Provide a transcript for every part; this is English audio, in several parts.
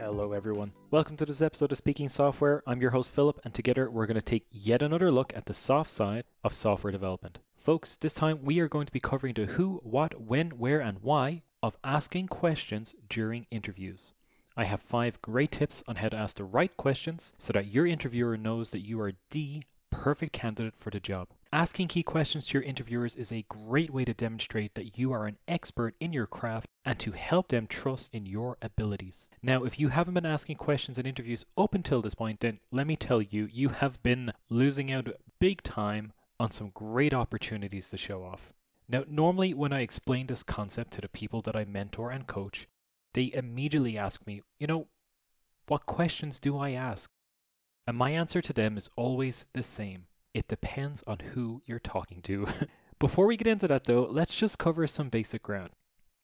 Hello, everyone. Welcome to this episode of Speaking Software. I'm your host, Philip, and together we're going to take yet another look at the soft side of software development. Folks, this time we are going to be covering the who, what, when, where, and why of asking questions during interviews. I have five great tips on how to ask the right questions so that your interviewer knows that you are the perfect candidate for the job. Asking key questions to your interviewers is a great way to demonstrate that you are an expert in your craft and to help them trust in your abilities. Now, if you haven't been asking questions in interviews up until this point, then let me tell you, you have been losing out big time on some great opportunities to show off. Now, normally when I explain this concept to the people that I mentor and coach, they immediately ask me, you know, what questions do I ask? And my answer to them is always the same it depends on who you're talking to. Before we get into that though, let's just cover some basic ground.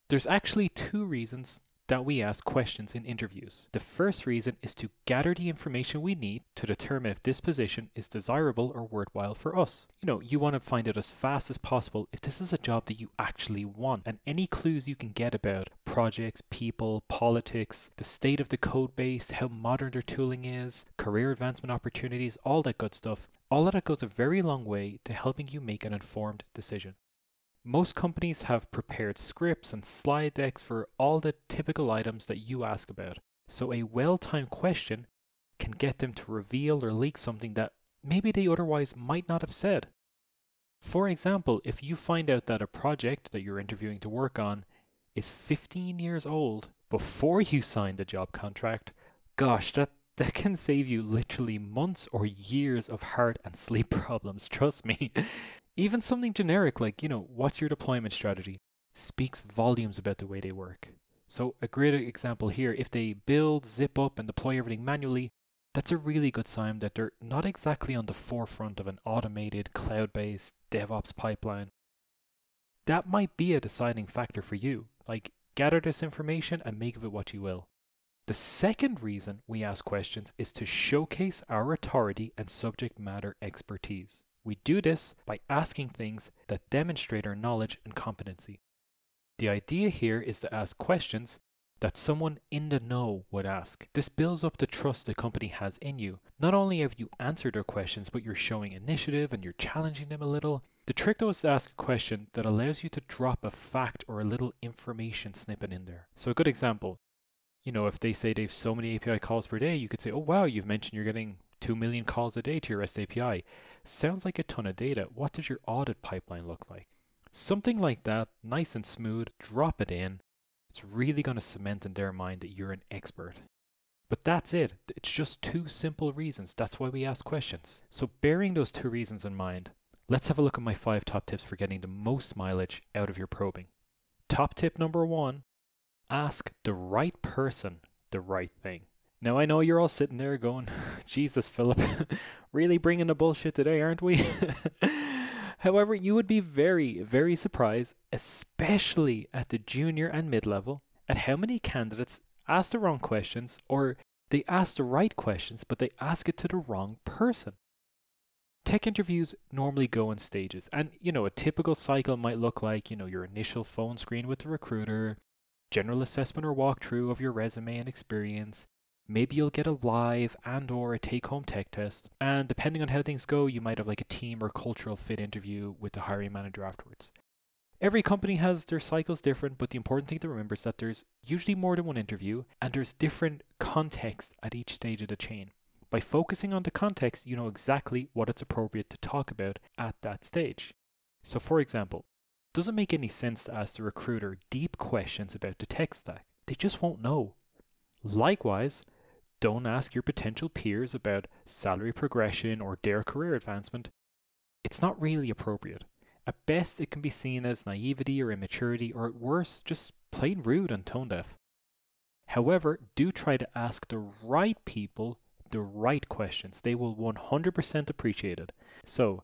There's actually two reasons that we ask questions in interviews. The first reason is to gather the information we need to determine if this position is desirable or worthwhile for us. You know, you want to find out as fast as possible if this is a job that you actually want, and any clues you can get about projects, people, politics, the state of the code base, how modern their tooling is, career advancement opportunities, all that good stuff. All of that goes a very long way to helping you make an informed decision. Most companies have prepared scripts and slide decks for all the typical items that you ask about, so a well timed question can get them to reveal or leak something that maybe they otherwise might not have said. For example, if you find out that a project that you're interviewing to work on is 15 years old before you sign the job contract, gosh, that, that can save you literally months or years of heart and sleep problems, trust me. Even something generic like, you know, what's your deployment strategy speaks volumes about the way they work. So, a great example here if they build, zip up, and deploy everything manually, that's a really good sign that they're not exactly on the forefront of an automated, cloud based DevOps pipeline. That might be a deciding factor for you. Like, gather this information and make of it what you will. The second reason we ask questions is to showcase our authority and subject matter expertise. We do this by asking things that demonstrate our knowledge and competency. The idea here is to ask questions that someone in the know would ask. This builds up the trust the company has in you. Not only have you answered their questions, but you're showing initiative and you're challenging them a little. The trick though is to ask a question that allows you to drop a fact or a little information snippet in there. So a good example, you know, if they say they have so many API calls per day, you could say, oh wow, you've mentioned you're getting 2 million calls a day to your REST API. Sounds like a ton of data. What does your audit pipeline look like? Something like that, nice and smooth, drop it in. It's really going to cement in their mind that you're an expert. But that's it. It's just two simple reasons. That's why we ask questions. So, bearing those two reasons in mind, let's have a look at my five top tips for getting the most mileage out of your probing. Top tip number one ask the right person the right thing. Now, I know you're all sitting there going, Jesus, Philip, really bringing the bullshit today, aren't we? However, you would be very, very surprised, especially at the junior and mid level, at how many candidates ask the wrong questions or they ask the right questions, but they ask it to the wrong person. Tech interviews normally go in stages, and you know, a typical cycle might look like, you know, your initial phone screen with the recruiter, general assessment or walkthrough of your resume and experience, maybe you'll get a live and or a take home tech test and depending on how things go you might have like a team or cultural fit interview with the hiring manager afterwards. Every company has their cycles different but the important thing to remember is that there's usually more than one interview and there's different context at each stage of the chain. By focusing on the context you know exactly what it's appropriate to talk about at that stage. So for example doesn't make any sense to ask the recruiter deep questions about the tech stack they just won't know likewise don't ask your potential peers about salary progression or their career advancement. It's not really appropriate. At best, it can be seen as naivety or immaturity, or at worst, just plain rude and tone deaf. However, do try to ask the right people the right questions. They will 100% appreciate it. So,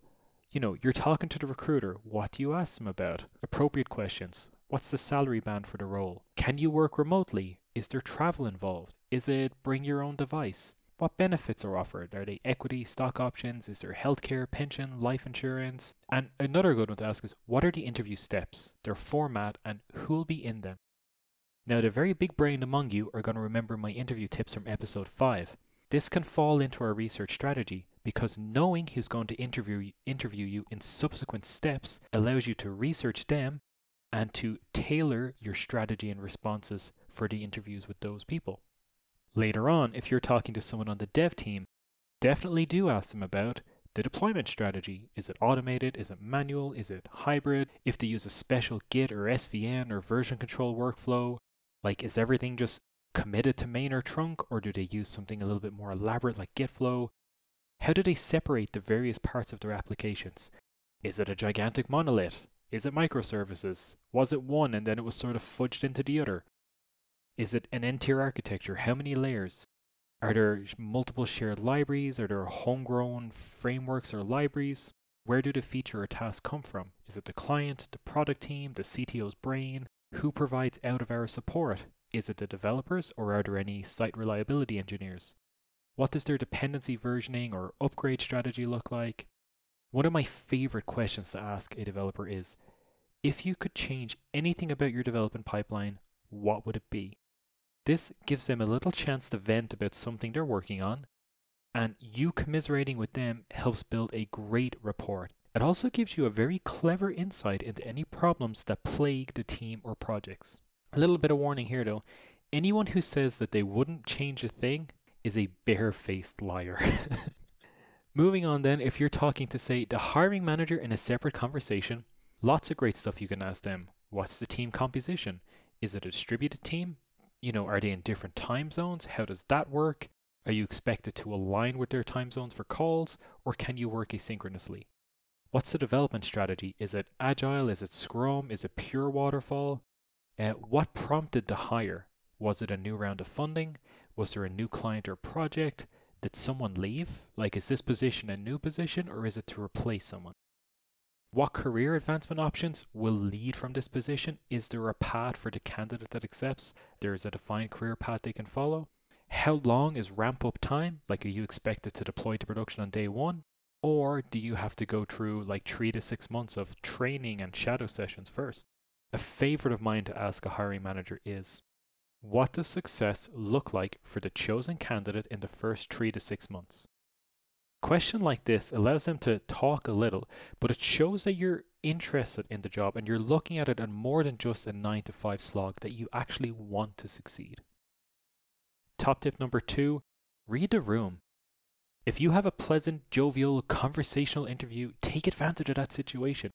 you know, you're talking to the recruiter. What do you ask them about? Appropriate questions. What's the salary band for the role? Can you work remotely? Is there travel involved? Is it bring your own device? What benefits are offered? Are they equity, stock options? Is there healthcare, pension, life insurance? And another good one to ask is what are the interview steps, their format, and who will be in them? Now, the very big brain among you are going to remember my interview tips from episode 5. This can fall into our research strategy because knowing who's going to interview, interview you in subsequent steps allows you to research them and to tailor your strategy and responses for the interviews with those people. Later on, if you're talking to someone on the dev team, definitely do ask them about the deployment strategy. Is it automated? Is it manual? Is it hybrid? If they use a special Git or SVN or version control workflow, like is everything just committed to main or trunk, or do they use something a little bit more elaborate like Gitflow? How do they separate the various parts of their applications? Is it a gigantic monolith? Is it microservices? Was it one and then it was sort of fudged into the other? Is it an n-tier architecture? How many layers? Are there multiple shared libraries? Are there homegrown frameworks or libraries? Where do the feature or task come from? Is it the client, the product team, the CTO's brain? Who provides out of hour support? Is it the developers or are there any site reliability engineers? What does their dependency versioning or upgrade strategy look like? One of my favorite questions to ask a developer is if you could change anything about your development pipeline, what would it be? This gives them a little chance to vent about something they're working on, and you commiserating with them helps build a great rapport. It also gives you a very clever insight into any problems that plague the team or projects. A little bit of warning here though anyone who says that they wouldn't change a thing is a barefaced liar. Moving on, then, if you're talking to, say, the hiring manager in a separate conversation, lots of great stuff you can ask them. What's the team composition? Is it a distributed team? you know, are they in different time zones? How does that work? Are you expected to align with their time zones for calls, or can you work asynchronously? What's the development strategy? Is it agile? Is it scrum? Is it pure waterfall? Uh, what prompted the hire? Was it a new round of funding? Was there a new client or project? Did someone leave? Like, is this position a new position or is it to replace someone? What career advancement options will lead from this position? Is there a path for the candidate that accepts? There is a defined career path they can follow. How long is ramp up time? Like, are you expected to deploy to production on day one? Or do you have to go through like three to six months of training and shadow sessions first? A favorite of mine to ask a hiring manager is What does success look like for the chosen candidate in the first three to six months? question like this allows them to talk a little, but it shows that you're interested in the job and you're looking at it as more than just a 9 to 5 slog, that you actually want to succeed. Top tip number two read the room. If you have a pleasant, jovial, conversational interview, take advantage of that situation.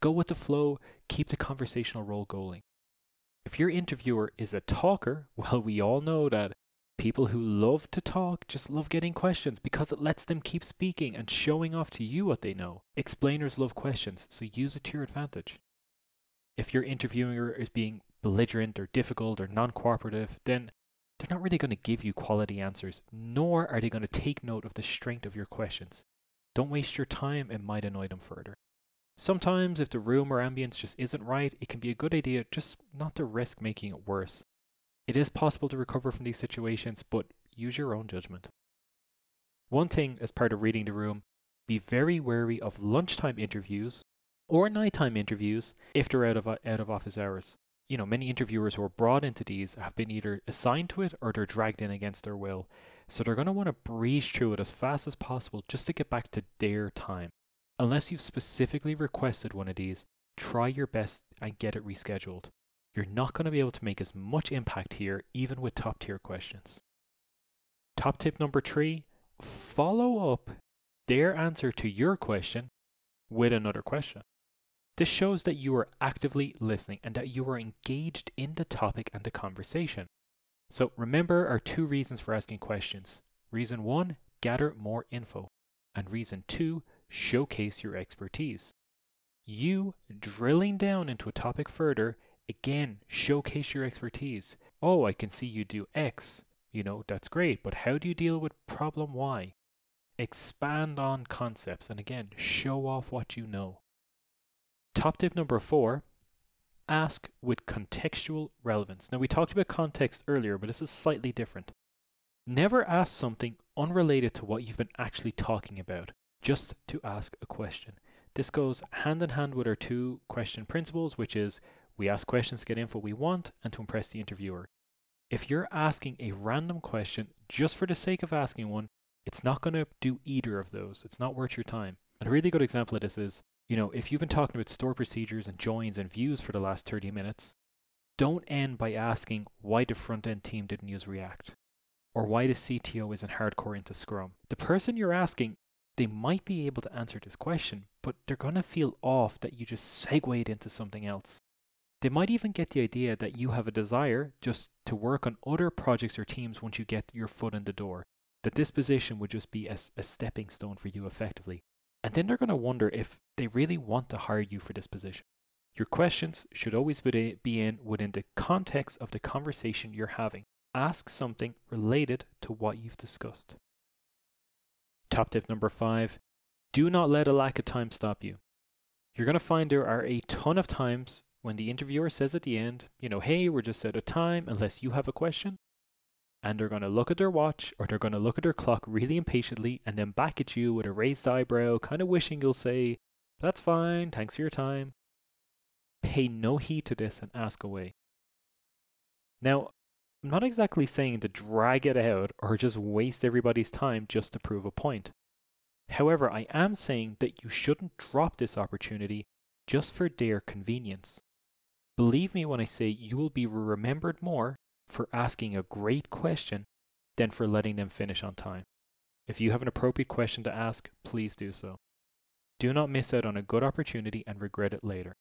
Go with the flow, keep the conversational roll going. If your interviewer is a talker, well, we all know that People who love to talk just love getting questions because it lets them keep speaking and showing off to you what they know. Explainers love questions, so use it to your advantage. If your interviewer is being belligerent or difficult or non cooperative, then they're not really going to give you quality answers, nor are they going to take note of the strength of your questions. Don't waste your time, it might annoy them further. Sometimes, if the room or ambience just isn't right, it can be a good idea just not to risk making it worse. It is possible to recover from these situations, but use your own judgment. One thing as part of reading the room, be very wary of lunchtime interviews or nighttime interviews if they're out of out of office hours. You know, many interviewers who are brought into these have been either assigned to it or they're dragged in against their will. So they're going to want to breeze through it as fast as possible just to get back to their time. Unless you've specifically requested one of these, try your best and get it rescheduled you're not going to be able to make as much impact here, even with top tier questions. Top tip number three follow up their answer to your question with another question. This shows that you are actively listening and that you are engaged in the topic and the conversation. So remember our two reasons for asking questions. Reason one, gather more info. And reason two, showcase your expertise. You drilling down into a topic further Again, showcase your expertise. Oh, I can see you do X. You know, that's great, but how do you deal with problem Y? Expand on concepts and again, show off what you know. Top tip number four ask with contextual relevance. Now, we talked about context earlier, but this is slightly different. Never ask something unrelated to what you've been actually talking about, just to ask a question. This goes hand in hand with our two question principles, which is We ask questions to get info we want and to impress the interviewer. If you're asking a random question just for the sake of asking one, it's not going to do either of those. It's not worth your time. And a really good example of this is, you know, if you've been talking about store procedures and joins and views for the last 30 minutes, don't end by asking why the front end team didn't use React or why the CTO isn't hardcore into Scrum. The person you're asking, they might be able to answer this question, but they're going to feel off that you just segued into something else. They might even get the idea that you have a desire just to work on other projects or teams once you get your foot in the door, that this position would just be a, a stepping stone for you effectively. And then they're going to wonder if they really want to hire you for this position. Your questions should always be in within the context of the conversation you're having. Ask something related to what you've discussed. Top tip number five do not let a lack of time stop you. You're going to find there are a ton of times when the interviewer says at the end, you know, hey, we're just out of time unless you have a question. And they're going to look at their watch or they're going to look at their clock really impatiently and then back at you with a raised eyebrow, kind of wishing you'll say, that's fine, thanks for your time. Pay no heed to this and ask away. Now, I'm not exactly saying to drag it out or just waste everybody's time just to prove a point. However, I am saying that you shouldn't drop this opportunity just for their convenience. Believe me when I say you will be remembered more for asking a great question than for letting them finish on time. If you have an appropriate question to ask, please do so. Do not miss out on a good opportunity and regret it later.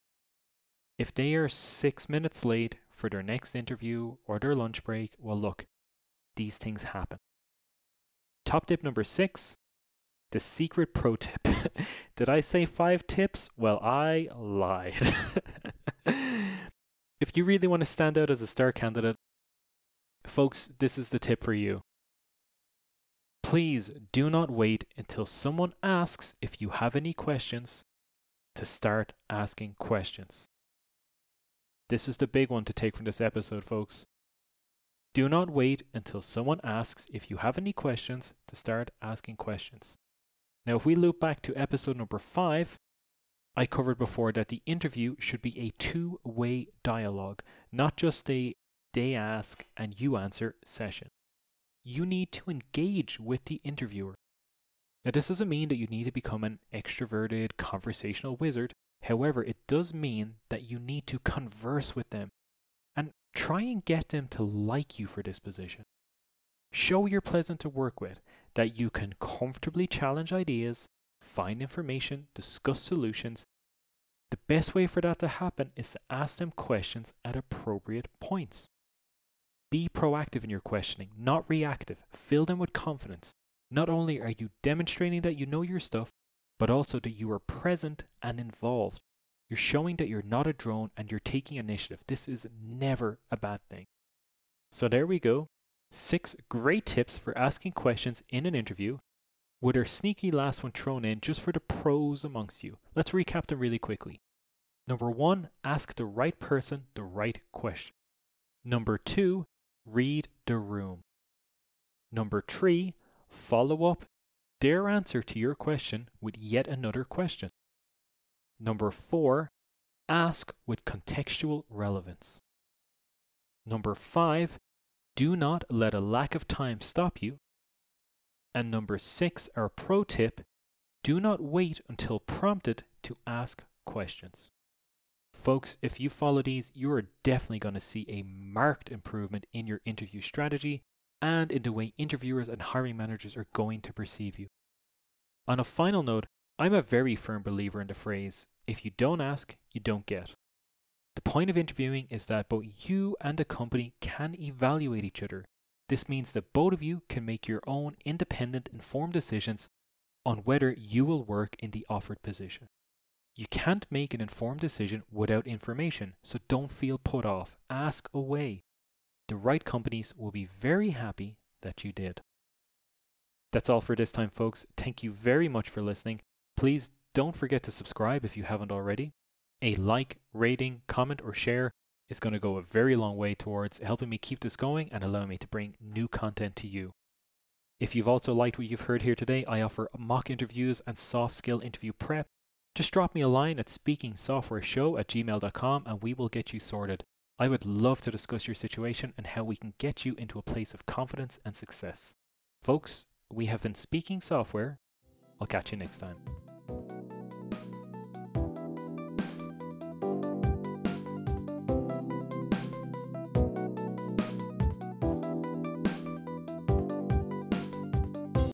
If they are six minutes late for their next interview or their lunch break, well, look, these things happen. Top tip number six the secret pro tip. Did I say five tips? Well, I lied. if you really want to stand out as a star candidate, folks, this is the tip for you. Please do not wait until someone asks if you have any questions to start asking questions. This is the big one to take from this episode, folks. Do not wait until someone asks if you have any questions to start asking questions. Now, if we loop back to episode number five, I covered before that the interview should be a two way dialogue, not just a they ask and you answer session. You need to engage with the interviewer. Now, this doesn't mean that you need to become an extroverted conversational wizard. However, it does mean that you need to converse with them and try and get them to like you for this position. Show you're pleasant to work with that you can comfortably challenge ideas, find information, discuss solutions. The best way for that to happen is to ask them questions at appropriate points. Be proactive in your questioning, not reactive. Fill them with confidence. Not only are you demonstrating that you know your stuff, but also that you are present and involved. You're showing that you're not a drone and you're taking initiative. This is never a bad thing. So there we go. Six great tips for asking questions in an interview, with our sneaky last one thrown in just for the pros amongst you. Let's recap them really quickly. Number one, ask the right person the right question. Number two, read the room. Number three, follow up their answer to your question with yet another question. Number four, ask with contextual relevance. Number five, do not let a lack of time stop you. And number six, our pro tip do not wait until prompted to ask questions. Folks, if you follow these, you are definitely going to see a marked improvement in your interview strategy and in the way interviewers and hiring managers are going to perceive you. On a final note, I'm a very firm believer in the phrase if you don't ask, you don't get. The point of interviewing is that both you and the company can evaluate each other. This means that both of you can make your own independent, informed decisions on whether you will work in the offered position. You can't make an informed decision without information, so don't feel put off. Ask away. The right companies will be very happy that you did. That's all for this time, folks. Thank you very much for listening. Please don't forget to subscribe if you haven't already. A like, rating, comment, or share is going to go a very long way towards helping me keep this going and allowing me to bring new content to you. If you've also liked what you've heard here today, I offer mock interviews and soft skill interview prep. Just drop me a line at speakingsoftwareshow at gmail.com and we will get you sorted. I would love to discuss your situation and how we can get you into a place of confidence and success. Folks, we have been speaking software. I'll catch you next time.